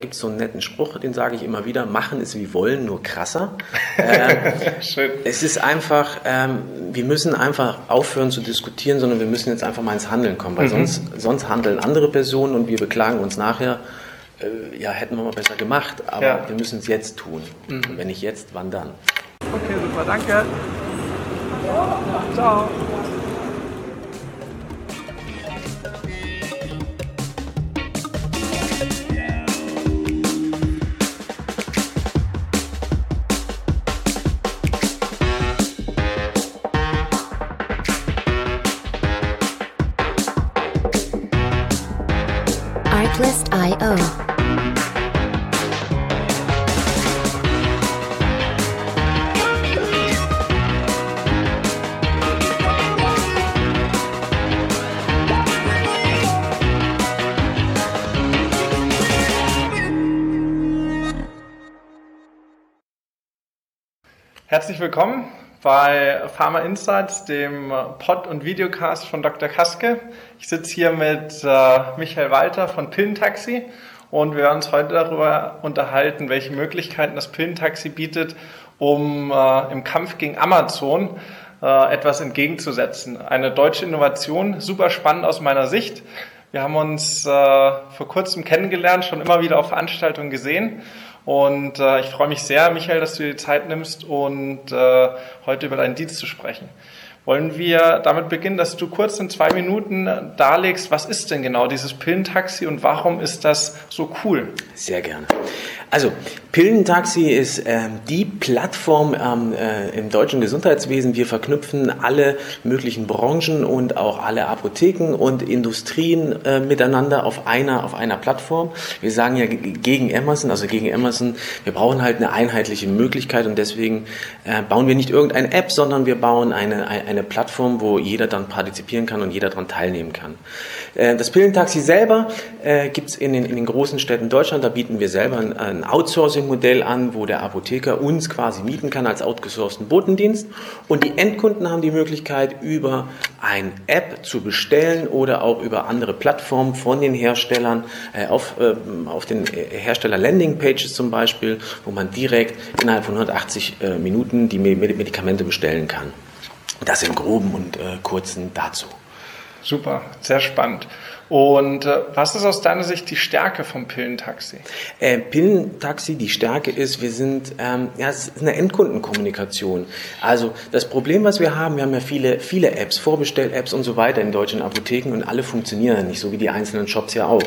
gibt es so einen netten Spruch, den sage ich immer wieder, machen ist wie wollen, nur krasser. ähm, Schön. Es ist einfach, ähm, wir müssen einfach aufhören zu diskutieren, sondern wir müssen jetzt einfach mal ins Handeln kommen, weil mhm. sonst, sonst handeln andere Personen und wir beklagen uns nachher, äh, ja, hätten wir mal besser gemacht, aber ja. wir müssen es jetzt tun. Mhm. Und wenn nicht jetzt, wann dann? Okay, super, danke. Ciao. Artlist.io. Herzlich willkommen bei Pharma Insights, dem Pod- und Videocast von Dr. Kaske. Ich sitze hier mit äh, Michael Walter von Pillentaxi und wir werden uns heute darüber unterhalten, welche Möglichkeiten das Pillentaxi bietet, um äh, im Kampf gegen Amazon äh, etwas entgegenzusetzen. Eine deutsche Innovation, super spannend aus meiner Sicht. Wir haben uns äh, vor kurzem kennengelernt, schon immer wieder auf Veranstaltungen gesehen und äh, ich freue mich sehr, Michael, dass du dir die Zeit nimmst und äh, heute über deinen Dienst zu sprechen. Wollen wir damit beginnen, dass du kurz in zwei Minuten darlegst, was ist denn genau dieses Pillentaxi und warum ist das so cool? Sehr gerne. Also, Pillentaxi ist äh, die Plattform ähm, äh, im deutschen Gesundheitswesen. Wir verknüpfen alle möglichen Branchen und auch alle Apotheken und Industrien äh, miteinander auf einer, auf einer Plattform. Wir sagen ja gegen Amazon, also gegen Amazon, wir brauchen halt eine einheitliche Möglichkeit und deswegen äh, bauen wir nicht irgendeine App, sondern wir bauen eine, eine Plattform, wo jeder dann partizipieren kann und jeder daran teilnehmen kann. Äh, das Pillentaxi selber äh, gibt es in den, in den großen Städten Deutschland. Da bieten wir selber ein, ein Outsourcing-Modell an, wo der Apotheker uns quasi mieten kann als outgesourcten Botendienst. Und die Endkunden haben die Möglichkeit, über ein App zu bestellen oder auch über andere Plattformen von den Herstellern äh, auf, äh, auf den Hersteller-Landing-Pages zum Beispiel, wo man direkt innerhalb von 180 äh, Minuten die Medikamente bestellen kann. Das im groben und äh, kurzen dazu. Super, sehr spannend. Und äh, was ist aus deiner Sicht die Stärke vom Pillentaxi? Äh, Pillentaxi, die Stärke ist, wir sind, ähm, ja, es ist eine Endkundenkommunikation. Also das Problem, was wir haben, wir haben ja viele, viele Apps, Vorbestell-Apps und so weiter in deutschen Apotheken und alle funktionieren nicht, so wie die einzelnen Shops ja auch.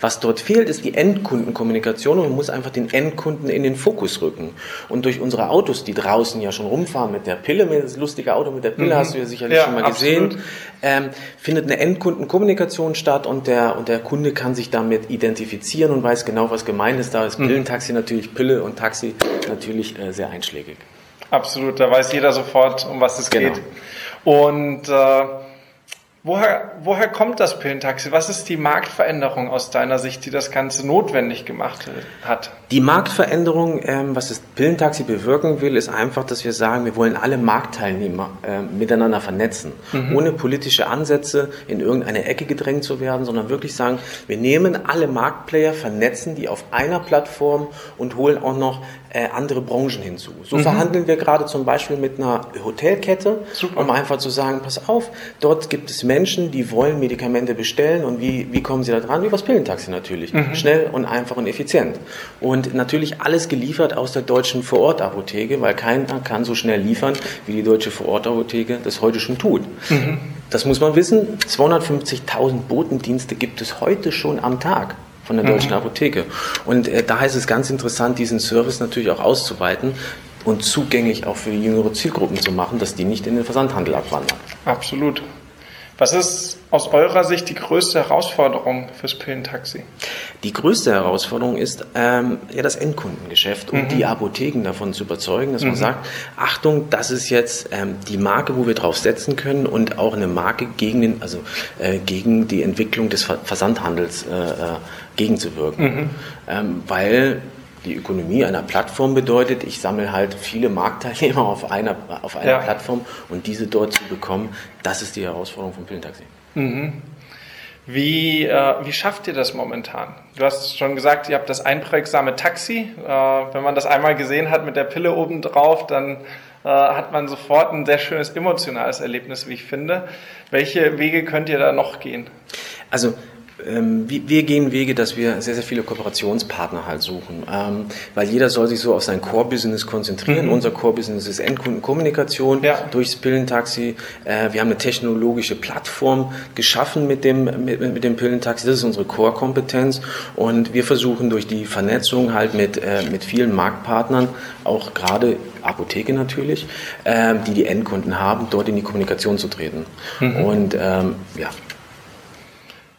Was dort fehlt, ist die Endkundenkommunikation und man muss einfach den Endkunden in den Fokus rücken. Und durch unsere Autos, die draußen ja schon rumfahren mit der Pille, das lustige Auto mit der Pille mhm. hast du ja sicherlich ja, schon mal absolut. gesehen, ähm, findet eine Endkundenkommunikation statt und der, und der Kunde kann sich damit identifizieren und weiß genau, was gemeint ist. Da ist mhm. Pillentaxi natürlich Pille und Taxi natürlich äh, sehr einschlägig. Absolut, da weiß jeder sofort, um was es genau. geht. Und äh, Woher, woher kommt das Pillentaxi? Was ist die Marktveränderung aus deiner Sicht, die das Ganze notwendig gemacht hat? Die Marktveränderung, ähm, was das Pillentaxi bewirken will, ist einfach, dass wir sagen, wir wollen alle Marktteilnehmer äh, miteinander vernetzen, mhm. ohne politische Ansätze in irgendeine Ecke gedrängt zu werden, sondern wirklich sagen, wir nehmen alle Marktplayer, vernetzen die auf einer Plattform und holen auch noch äh, andere Branchen hinzu. So mhm. verhandeln wir gerade zum Beispiel mit einer Hotelkette, Super. um einfach zu sagen, pass auf, dort gibt es Menschen, die wollen Medikamente bestellen und wie, wie kommen sie da dran? Wie das Pillentaxi natürlich. Mhm. Schnell und einfach und effizient. Und natürlich alles geliefert aus der deutschen Vorortapotheke, weil keiner kann so schnell liefern, wie die deutsche Vorortapotheke das heute schon tut. Mhm. Das muss man wissen. 250.000 Botendienste gibt es heute schon am Tag von der Deutschen mhm. Apotheke. Und äh, da ist es ganz interessant, diesen Service natürlich auch auszuweiten und zugänglich auch für jüngere Zielgruppen zu machen, dass die nicht in den Versandhandel abwandern. Absolut. Was ist aus eurer Sicht die größte Herausforderung fürs Pillentaxi? Die größte Herausforderung ist ähm, ja das Endkundengeschäft und mhm. die Apotheken davon zu überzeugen, dass mhm. man sagt, Achtung, das ist jetzt ähm, die Marke, wo wir drauf setzen können und auch eine Marke gegen den, also äh, gegen die Entwicklung des Versandhandels äh, äh gegenzuwirken. Mhm. Ähm, weil die Ökonomie einer Plattform bedeutet, ich sammle halt viele Marktteilnehmer auf einer, auf einer ja. Plattform und diese dort zu bekommen, das ist die Herausforderung vom Pillentaxi. Mhm. Wie, äh, wie schafft ihr das momentan? Du hast schon gesagt, ihr habt das einprägsame Taxi. Äh, wenn man das einmal gesehen hat mit der Pille oben drauf, dann äh, hat man sofort ein sehr schönes emotionales Erlebnis, wie ich finde. Welche Wege könnt ihr da noch gehen? Also wir gehen Wege, dass wir sehr, sehr viele Kooperationspartner halt suchen, ähm, weil jeder soll sich so auf sein Core-Business konzentrieren. Mhm. Unser Core-Business ist Endkundenkommunikation ja. durchs Pillentaxi. Äh, wir haben eine technologische Plattform geschaffen mit dem, mit, mit dem Pillentaxi. Das ist unsere Core-Kompetenz und wir versuchen durch die Vernetzung halt mit, äh, mit vielen Marktpartnern, auch gerade Apotheke natürlich, äh, die die Endkunden haben, dort in die Kommunikation zu treten. Mhm. Und ähm, ja,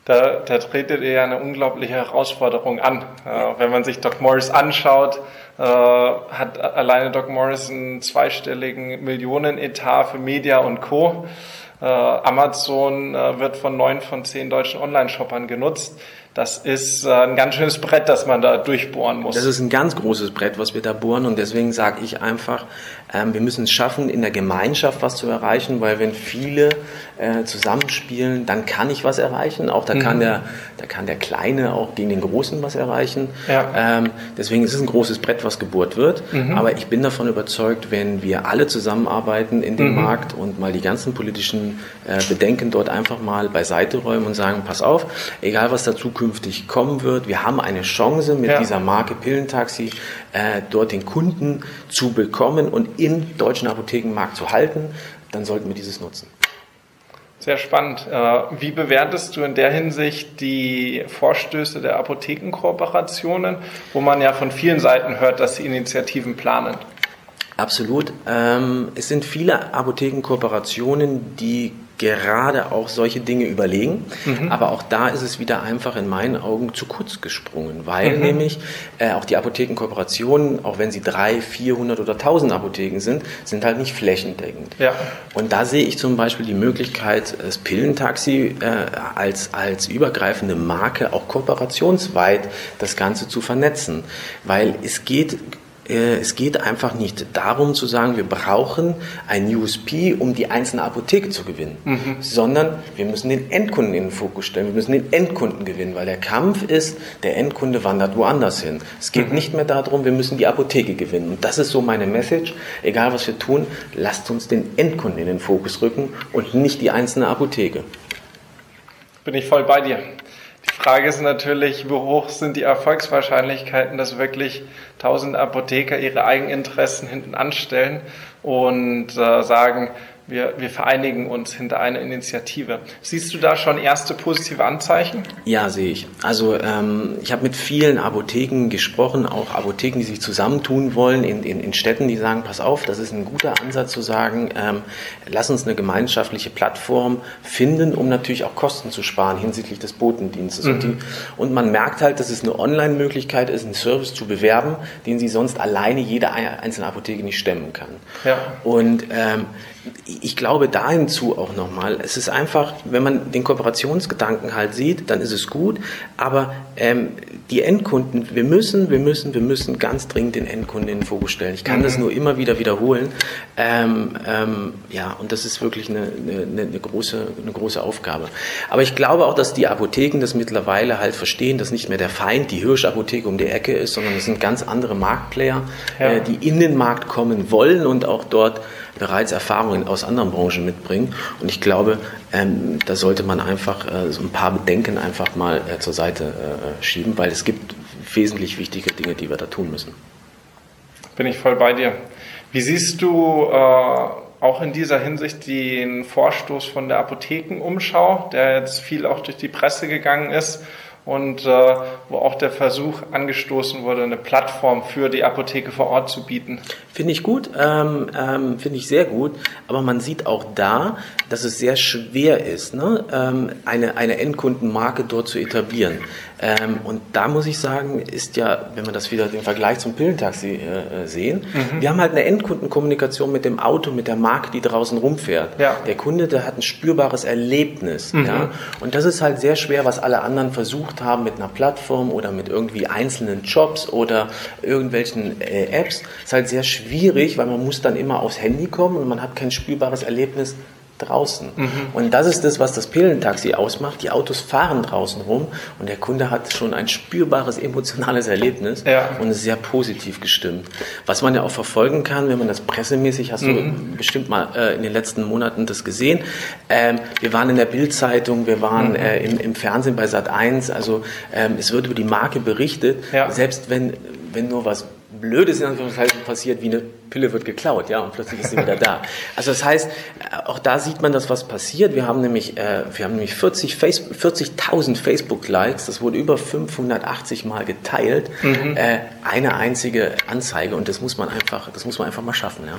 da, da tretet ihr ja eine unglaubliche Herausforderung an. Äh, wenn man sich Doc Morris anschaut, äh, hat alleine Doc Morris einen zweistelligen Millionenetat für Media und Co. Äh, Amazon äh, wird von neun von zehn deutschen Online-Shoppern genutzt. Das ist äh, ein ganz schönes Brett, das man da durchbohren muss. Das ist ein ganz großes Brett, was wir da bohren. Und deswegen sage ich einfach, ähm, wir müssen es schaffen, in der Gemeinschaft was zu erreichen, weil wenn viele zusammenspielen, dann kann ich was erreichen. Auch da mhm. kann der, da kann der Kleine auch gegen den Großen was erreichen. Ja. Ähm, deswegen ist es ein großes Brett, was gebohrt wird. Mhm. Aber ich bin davon überzeugt, wenn wir alle zusammenarbeiten in dem mhm. Markt und mal die ganzen politischen äh, Bedenken dort einfach mal beiseite räumen und sagen, pass auf, egal was da zukünftig kommen wird, wir haben eine Chance mit ja. dieser Marke Pillentaxi äh, dort den Kunden zu bekommen und im deutschen Apothekenmarkt zu halten, dann sollten wir dieses nutzen. Sehr spannend. Äh, wie bewertest du in der Hinsicht die Vorstöße der Apothekenkooperationen, wo man ja von vielen Seiten hört, dass sie Initiativen planen? Absolut. Ähm, es sind viele Apothekenkooperationen, die gerade auch solche Dinge überlegen. Mhm. Aber auch da ist es wieder einfach in meinen Augen zu kurz gesprungen, weil mhm. nämlich äh, auch die Apothekenkooperationen, auch wenn sie drei, 400 oder 1000 Apotheken sind, sind halt nicht flächendeckend. Ja. Und da sehe ich zum Beispiel die Möglichkeit, das Pillentaxi äh, als, als übergreifende Marke auch kooperationsweit das Ganze zu vernetzen, weil es geht es geht einfach nicht darum zu sagen, wir brauchen ein USP, um die einzelne Apotheke zu gewinnen, mhm. sondern wir müssen den Endkunden in den Fokus stellen. Wir müssen den Endkunden gewinnen, weil der Kampf ist, der Endkunde wandert woanders hin. Es geht mhm. nicht mehr darum, wir müssen die Apotheke gewinnen. Und das ist so meine Message. Egal was wir tun, lasst uns den Endkunden in den Fokus rücken und nicht die einzelne Apotheke. Bin ich voll bei dir. Frage ist natürlich, wie hoch sind die Erfolgswahrscheinlichkeiten, dass wirklich tausend Apotheker ihre Eigeninteressen hinten anstellen und äh, sagen, wir, wir vereinigen uns hinter einer Initiative. Siehst du da schon erste positive Anzeichen? Ja, sehe ich. Also ähm, ich habe mit vielen Apotheken gesprochen, auch Apotheken, die sich zusammentun wollen in, in, in Städten, die sagen, pass auf, das ist ein guter Ansatz zu sagen, ähm, lass uns eine gemeinschaftliche Plattform finden, um natürlich auch Kosten zu sparen hinsichtlich des Botendienstes. Mhm. Und, die, und man merkt halt, dass es eine Online-Möglichkeit ist, einen Service zu bewerben, den sie sonst alleine jede einzelne Apotheke nicht stemmen kann. Ja. Und ähm, ich glaube da hinzu auch nochmal, es ist einfach, wenn man den Kooperationsgedanken halt sieht, dann ist es gut, aber ähm, die Endkunden, wir müssen, wir müssen, wir müssen ganz dringend den Endkunden in den Fokus stellen. Ich kann mhm. das nur immer wieder wiederholen. Ähm, ähm, ja, und das ist wirklich eine, eine, eine, große, eine große Aufgabe. Aber ich glaube auch, dass die Apotheken das mittlerweile halt verstehen, dass nicht mehr der Feind die Hirschapotheke um die Ecke ist, sondern es sind ganz andere Marktplayer, ja. äh, die in den Markt kommen wollen und auch dort bereits Erfahrungen aus anderen Branchen mitbringen. Und ich glaube, ähm, da sollte man einfach äh, so ein paar Bedenken einfach mal äh, zur Seite äh, schieben, weil es gibt wesentlich wichtige Dinge, die wir da tun müssen. Bin ich voll bei dir. Wie siehst du äh, auch in dieser Hinsicht den Vorstoß von der Apothekenumschau, der jetzt viel auch durch die Presse gegangen ist? Und äh, wo auch der Versuch angestoßen wurde, eine Plattform für die Apotheke vor Ort zu bieten. Finde ich gut, ähm, ähm, finde ich sehr gut, aber man sieht auch da, dass es sehr schwer ist, ne? ähm, eine, eine Endkundenmarke dort zu etablieren. Ähm, und da muss ich sagen, ist ja, wenn wir das wieder den Vergleich zum Pillentaxi äh, sehen, mhm. wir haben halt eine Endkundenkommunikation mit dem Auto, mit der Marke, die draußen rumfährt. Ja. Der Kunde, der hat ein spürbares Erlebnis. Mhm. Ja? Und das ist halt sehr schwer, was alle anderen versucht haben mit einer Plattform oder mit irgendwie einzelnen Jobs oder irgendwelchen äh, Apps. Ist halt sehr schwierig, weil man muss dann immer aufs Handy kommen und man hat kein spürbares Erlebnis draußen. Mhm. Und das ist das, was das Pillentaxi ausmacht. Die Autos fahren draußen rum und der Kunde hat schon ein spürbares emotionales Erlebnis ja. und ist sehr positiv gestimmt. Was man ja auch verfolgen kann, wenn man das pressemäßig, hast mhm. du bestimmt mal äh, in den letzten Monaten das gesehen. Ähm, wir waren in der Bildzeitung, wir waren mhm. äh, im, im, Fernsehen bei Sat 1, also ähm, es wird über die Marke berichtet, ja. selbst wenn, wenn nur was Blödes in Anführungszeichen passiert, wie eine Pille wird geklaut, ja, und plötzlich ist sie wieder da. Also das heißt, äh, auch da sieht man, dass was passiert. Wir haben nämlich, äh, wir haben nämlich 40 Facebook, 40.000 Facebook-Likes, das wurde über 580 Mal geteilt, mhm. äh, eine einzige Anzeige und das muss man einfach, das muss man einfach mal schaffen, ja.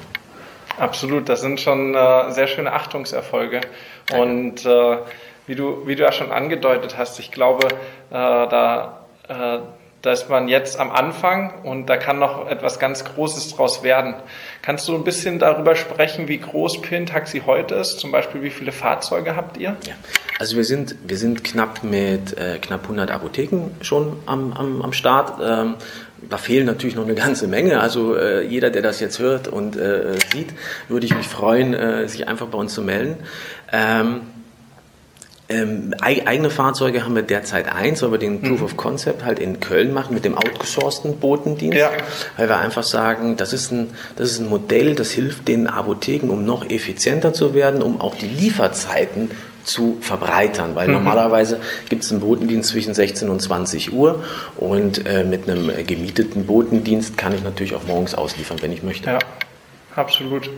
Absolut, das sind schon äh, sehr schöne Achtungserfolge Danke. und äh, wie du, wie du ja schon angedeutet hast, ich glaube, äh, da da ist man jetzt am Anfang und da kann noch etwas ganz Großes draus werden. Kannst du ein bisschen darüber sprechen, wie groß Pillen-Taxi heute ist? Zum Beispiel, wie viele Fahrzeuge habt ihr? Ja. Also wir sind, wir sind knapp mit äh, knapp 100 Apotheken schon am, am, am Start. Ähm, da fehlen natürlich noch eine ganze Menge. Also äh, jeder, der das jetzt hört und äh, sieht, würde ich mich freuen, äh, sich einfach bei uns zu melden. Ähm, ähm, eigene Fahrzeuge haben wir derzeit eins, weil wir den Proof mhm. of Concept halt in Köln machen mit dem outgesourcten Botendienst, ja. weil wir einfach sagen, das ist, ein, das ist ein Modell, das hilft den Apotheken, um noch effizienter zu werden, um auch die Lieferzeiten zu verbreitern, weil mhm. normalerweise gibt es einen Botendienst zwischen 16 und 20 Uhr und äh, mit einem gemieteten Botendienst kann ich natürlich auch morgens ausliefern, wenn ich möchte. Ja, absolut.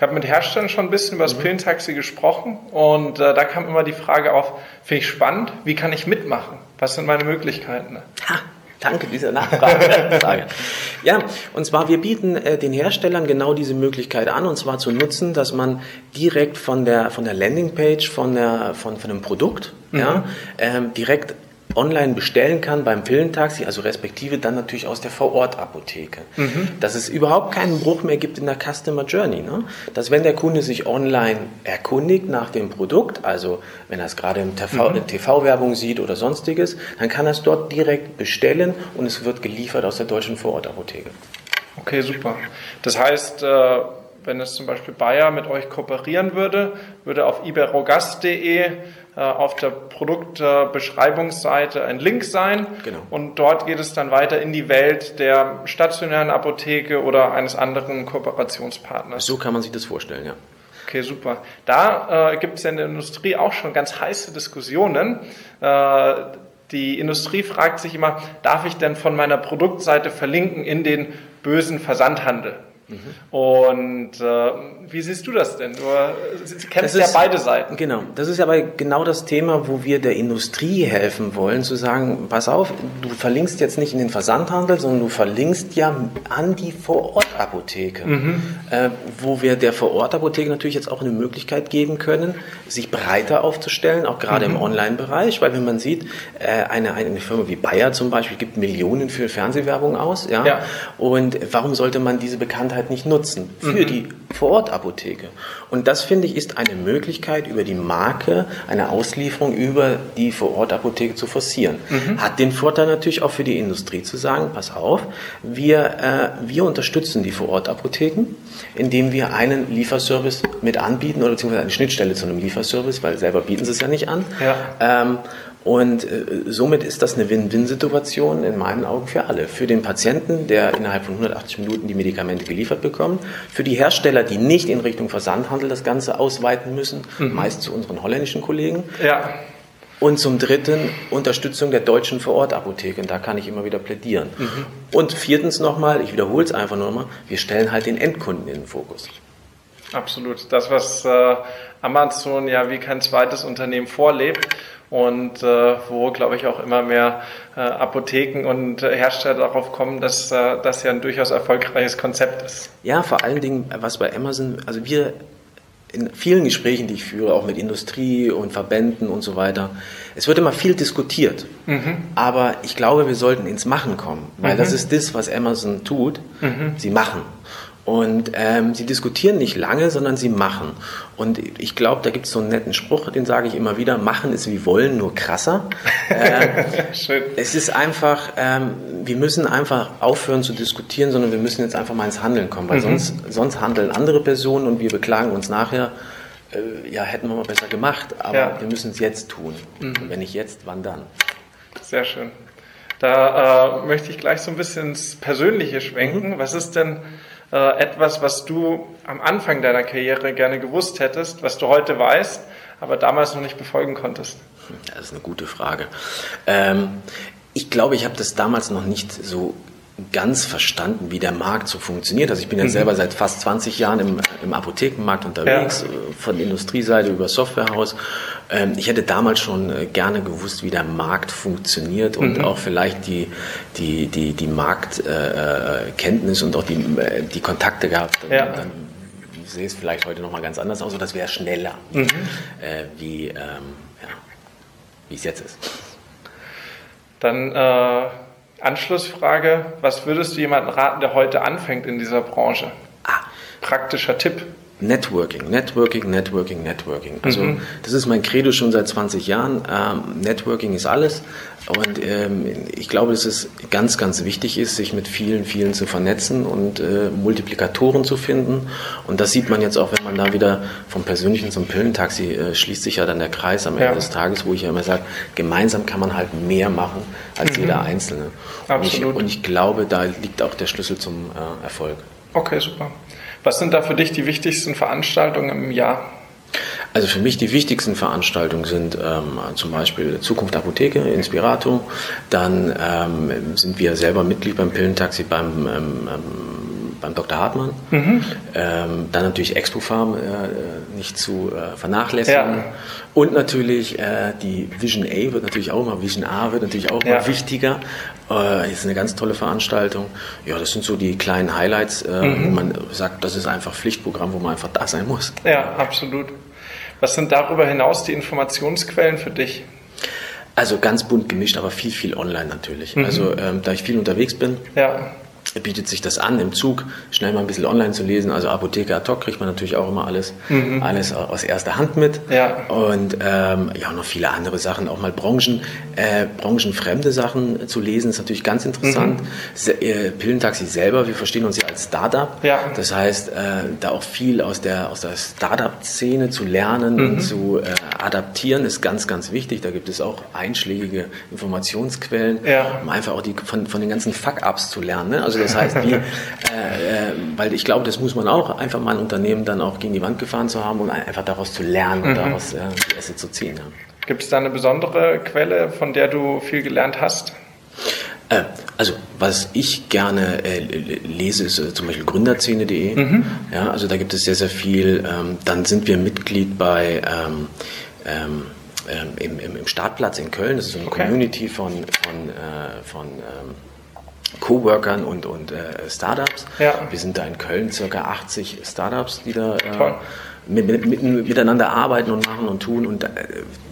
Ich habe mit Herstellern schon ein bisschen über das mhm. Pillentaxi gesprochen und äh, da kam immer die Frage auf, finde ich spannend, wie kann ich mitmachen? Was sind meine Möglichkeiten? Ha. Danke dieser Nachfrage. ja, und zwar wir bieten äh, den Herstellern genau diese Möglichkeit an, und zwar zu nutzen, dass man direkt von der von der Landingpage von der von von einem Produkt mhm. ja, ähm, direkt online bestellen kann beim Pillentaxi, also respektive dann natürlich aus der Vorortapotheke. Mhm. Dass es überhaupt keinen Bruch mehr gibt in der Customer Journey. Ne? Dass wenn der Kunde sich online erkundigt nach dem Produkt, also wenn er es gerade im TV, mhm. TV-Werbung sieht oder sonstiges, dann kann er es dort direkt bestellen und es wird geliefert aus der deutschen Vorortapotheke. Okay, super. Das heißt, äh, wenn es zum Beispiel Bayer mit euch kooperieren würde, würde auf iberogast.de auf der Produktbeschreibungsseite ein Link sein. Genau. Und dort geht es dann weiter in die Welt der stationären Apotheke oder eines anderen Kooperationspartners. So kann man sich das vorstellen, ja. Okay, super. Da äh, gibt es ja in der Industrie auch schon ganz heiße Diskussionen. Äh, die Industrie fragt sich immer, darf ich denn von meiner Produktseite verlinken in den bösen Versandhandel? Mhm. Und äh, wie siehst du das denn? Du kennst ist, ja beide Seiten. Genau, das ist aber genau das Thema, wo wir der Industrie helfen wollen, zu sagen, pass auf, du verlinkst jetzt nicht in den Versandhandel, sondern du verlinkst ja an die Vorortapotheke, mhm. äh, wo wir der Vorortapotheke natürlich jetzt auch eine Möglichkeit geben können, sich breiter aufzustellen, auch gerade mhm. im Online-Bereich, weil wenn man sieht, äh, eine, eine Firma wie Bayer zum Beispiel gibt Millionen für Fernsehwerbung aus, ja, ja. und warum sollte man diese Bekanntheit nicht nutzen für mhm. die Vorortapotheke? Apotheke. Und das finde ich ist eine Möglichkeit, über die Marke eine Auslieferung über die Vorortapotheke zu forcieren. Mhm. Hat den Vorteil natürlich auch für die Industrie zu sagen, pass auf, wir, äh, wir unterstützen die Vorortapotheken, indem wir einen Lieferservice mit anbieten oder beziehungsweise eine Schnittstelle zu einem Lieferservice, weil selber bieten sie es ja nicht an. Ja. Ähm, und äh, somit ist das eine Win-Win-Situation in meinen Augen für alle. Für den Patienten, der innerhalb von 180 Minuten die Medikamente geliefert bekommt, für die Hersteller, die nicht in Richtung Versandhandel das Ganze ausweiten müssen, mhm. meist zu unseren holländischen Kollegen. Ja. Und zum Dritten Unterstützung der deutschen Vorortapotheke. Und da kann ich immer wieder plädieren. Mhm. Und viertens nochmal, ich wiederhole es einfach nur nochmal, wir stellen halt den Endkunden in den Fokus. Absolut. Das, was äh, Amazon ja wie kein zweites Unternehmen vorlebt und äh, wo, glaube ich, auch immer mehr äh, Apotheken und äh, Hersteller darauf kommen, dass äh, das ja ein durchaus erfolgreiches Konzept ist. Ja, vor allen Dingen, was bei Amazon, also wir in vielen Gesprächen, die ich führe, auch mit Industrie und Verbänden und so weiter, es wird immer viel diskutiert. Mhm. Aber ich glaube, wir sollten ins Machen kommen, weil mhm. das ist das, was Amazon tut. Mhm. Sie machen. Und ähm, sie diskutieren nicht lange, sondern sie machen. Und ich glaube, da gibt es so einen netten Spruch, den sage ich immer wieder, machen ist wie wollen, nur krasser. ähm, Schön. Es ist einfach, ähm, wir müssen einfach aufhören zu diskutieren, sondern wir müssen jetzt einfach mal ins Handeln kommen, weil mhm. sonst, sonst handeln andere Personen und wir beklagen uns nachher, äh, ja, hätten wir mal besser gemacht, aber ja. wir müssen es jetzt tun. Mhm. Wenn nicht jetzt, wann dann? Sehr schön. Da äh, möchte ich gleich so ein bisschen ins Persönliche schwenken. Mhm. Was ist denn äh, etwas, was du am Anfang deiner Karriere gerne gewusst hättest, was du heute weißt, aber damals noch nicht befolgen konntest? Das ist eine gute Frage. Ähm, ich glaube, ich habe das damals noch nicht so ganz verstanden, wie der Markt so funktioniert. Also ich bin ja mhm. selber seit fast 20 Jahren im, im Apothekenmarkt unterwegs, ja. Äh, von Industrieseite über Softwarehaus. Ähm, ich hätte damals schon äh, gerne gewusst, wie der Markt funktioniert und mhm. auch vielleicht die, die, die, die Marktkenntnis äh, und auch die, die Kontakte gehabt. Ja. Dann sehe es vielleicht heute nochmal ganz anders aus, das wäre schneller, mhm. wie, ähm, ja, es jetzt ist. Dann äh Anschlussfrage, was würdest du jemandem raten, der heute anfängt in dieser Branche? Ah. Praktischer Tipp. Networking, Networking, Networking, Networking. Also mhm. das ist mein Credo schon seit 20 Jahren. Ähm, Networking ist alles. Und ähm, ich glaube, dass es ganz, ganz wichtig ist, sich mit vielen, vielen zu vernetzen und äh, Multiplikatoren zu finden. Und das sieht man jetzt auch, wenn man da wieder vom Persönlichen zum Pillentaxi äh, schließt sich ja dann der Kreis am Ende ja. des Tages, wo ich ja immer sage, gemeinsam kann man halt mehr machen als mhm. jeder Einzelne. Und ich, und ich, glaube, da liegt auch der Schlüssel zum äh, Erfolg. Okay, super. Was sind da für dich die wichtigsten Veranstaltungen im Jahr? Also für mich die wichtigsten Veranstaltungen sind ähm, zum Beispiel Zukunft Apotheke, Inspirato. Dann ähm, sind wir selber Mitglied beim Pillentaxi beim, ähm, ähm beim Dr. Hartmann. Mhm. Ähm, dann natürlich Expo Farm äh, nicht zu äh, vernachlässigen. Ja. Und natürlich äh, die Vision A wird natürlich auch immer, Vision A wird natürlich auch ja. immer wichtiger. Äh, ist eine ganz tolle Veranstaltung. Ja, das sind so die kleinen Highlights, äh, mhm. wo man sagt, das ist einfach Pflichtprogramm, wo man einfach da sein muss. Ja, absolut. Was sind darüber hinaus die Informationsquellen für dich? Also ganz bunt gemischt, aber viel, viel online natürlich. Mhm. Also ähm, da ich viel unterwegs bin, ja bietet sich das an, im Zug schnell mal ein bisschen online zu lesen. Also Apotheke ad hoc kriegt man natürlich auch immer alles, mhm. alles aus erster Hand mit. Ja. Und ähm, ja, noch viele andere Sachen, auch mal Branchen, äh, branchenfremde Sachen zu lesen, ist natürlich ganz interessant. Mhm. Äh, Pillentaxi selber, wir verstehen uns ja als Startup. Ja. Das heißt, äh, da auch viel aus der, aus der Startup-Szene zu lernen mhm. und zu äh, adaptieren, ist ganz, ganz wichtig. Da gibt es auch einschlägige Informationsquellen, ja. um einfach auch die, von, von den ganzen Fuck-Ups zu lernen. Ne? Also das heißt, wie, äh, äh, weil ich glaube, das muss man auch, einfach mal ein Unternehmen dann auch gegen die Wand gefahren zu haben und einfach daraus zu lernen und mhm. daraus äh, die Esse zu ziehen. Ja. Gibt es da eine besondere Quelle, von der du viel gelernt hast? Äh, also, was ich gerne äh, lese, ist äh, zum Beispiel gründerszene.de. Mhm. Ja, also da gibt es sehr, sehr viel. Ähm, dann sind wir Mitglied bei ähm, ähm, ähm im, im, Startplatz in Köln. Das ist so eine okay. Community von, von, äh, von ähm, Coworkern und, und äh, Startups. Ja. Wir sind da in Köln circa 80 Startups, die da äh, mit, mit, mit, miteinander arbeiten und machen und tun. Und äh,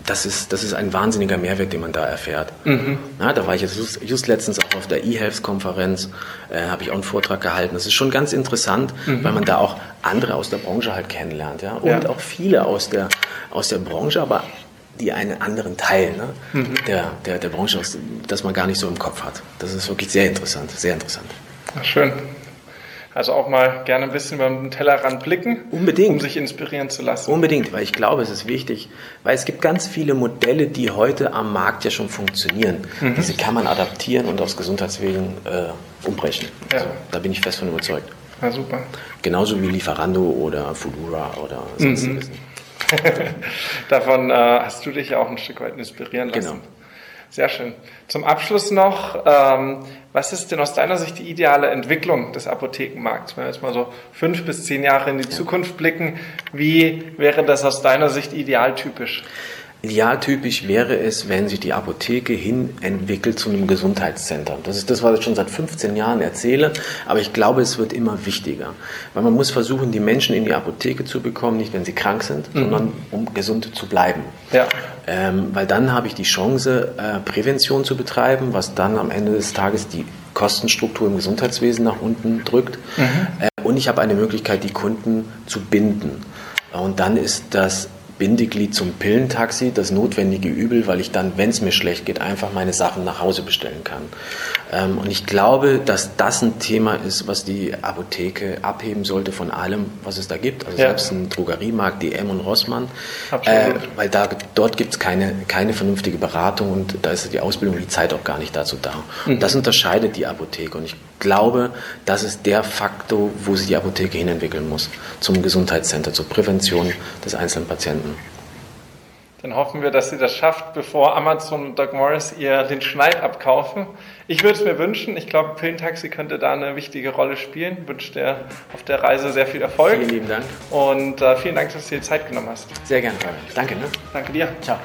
das, ist, das ist ein wahnsinniger Mehrwert, den man da erfährt. Mhm. Ja, da war ich jetzt just, letztens auch auf der eHealth-Konferenz, äh, habe ich auch einen Vortrag gehalten. Das ist schon ganz interessant, mhm. weil man da auch andere aus der Branche halt kennenlernt. Ja? Und ja. auch viele aus der, aus der Branche, aber die einen anderen Teil ne, mhm. der, der, der Branche, das man gar nicht so im Kopf hat. Das ist wirklich sehr interessant, sehr interessant. Ach, schön. Also auch mal gerne ein bisschen über den Tellerrand blicken, Unbedingt. um sich inspirieren zu lassen. Unbedingt, weil ich glaube, es ist wichtig, weil es gibt ganz viele Modelle, die heute am Markt ja schon funktionieren. Mhm. Diese kann man adaptieren und aus Gesundheitswegen äh, umbrechen. Ja. Also, da bin ich fest von überzeugt. Ja, super. Genauso wie Lieferando oder Fudura oder sonstiges. Mhm. Davon äh, hast du dich ja auch ein Stück weit inspirieren lassen. Genau. Sehr schön. Zum Abschluss noch, ähm, was ist denn aus deiner Sicht die ideale Entwicklung des Apothekenmarkts? Wenn wir jetzt mal so fünf bis zehn Jahre in die ja. Zukunft blicken, wie wäre das aus deiner Sicht idealtypisch? Idealtypisch wäre es, wenn sich die Apotheke hin entwickelt zu einem Gesundheitszentrum. Das ist das, was ich schon seit 15 Jahren erzähle, aber ich glaube, es wird immer wichtiger. Weil man muss versuchen, die Menschen in die Apotheke zu bekommen, nicht wenn sie krank sind, mhm. sondern um gesund zu bleiben. Ja. Ähm, weil dann habe ich die Chance, äh, Prävention zu betreiben, was dann am Ende des Tages die Kostenstruktur im Gesundheitswesen nach unten drückt. Mhm. Äh, und ich habe eine Möglichkeit, die Kunden zu binden. Und dann ist das Bindeglied zum Pillentaxi, das notwendige Übel, weil ich dann, wenn es mir schlecht geht, einfach meine Sachen nach Hause bestellen kann. Ähm, und ich glaube, dass das ein Thema ist, was die Apotheke abheben sollte von allem, was es da gibt. Also ja. selbst ein Drogeriemarkt, DM und Rossmann. Äh, weil da, dort gibt es keine, keine vernünftige Beratung und da ist die Ausbildung und die Zeit auch gar nicht dazu da. Mhm. Das unterscheidet die Apotheke. Und ich glaube, das ist der Faktor, wo sich die Apotheke hinentwickeln muss. Zum Gesundheitscenter, zur Prävention des einzelnen Patienten. Dann hoffen wir, dass sie das schafft, bevor Amazon und Doug Morris ihr den Schneid abkaufen. Ich würde es mir wünschen. Ich glaube, Pillentaxi könnte da eine wichtige Rolle spielen. Ich wünsche dir auf der Reise sehr viel Erfolg. Vielen lieben Dank. Und äh, vielen Dank, dass du dir Zeit genommen hast. Sehr gerne. Danke. Ne? Danke dir. Ciao.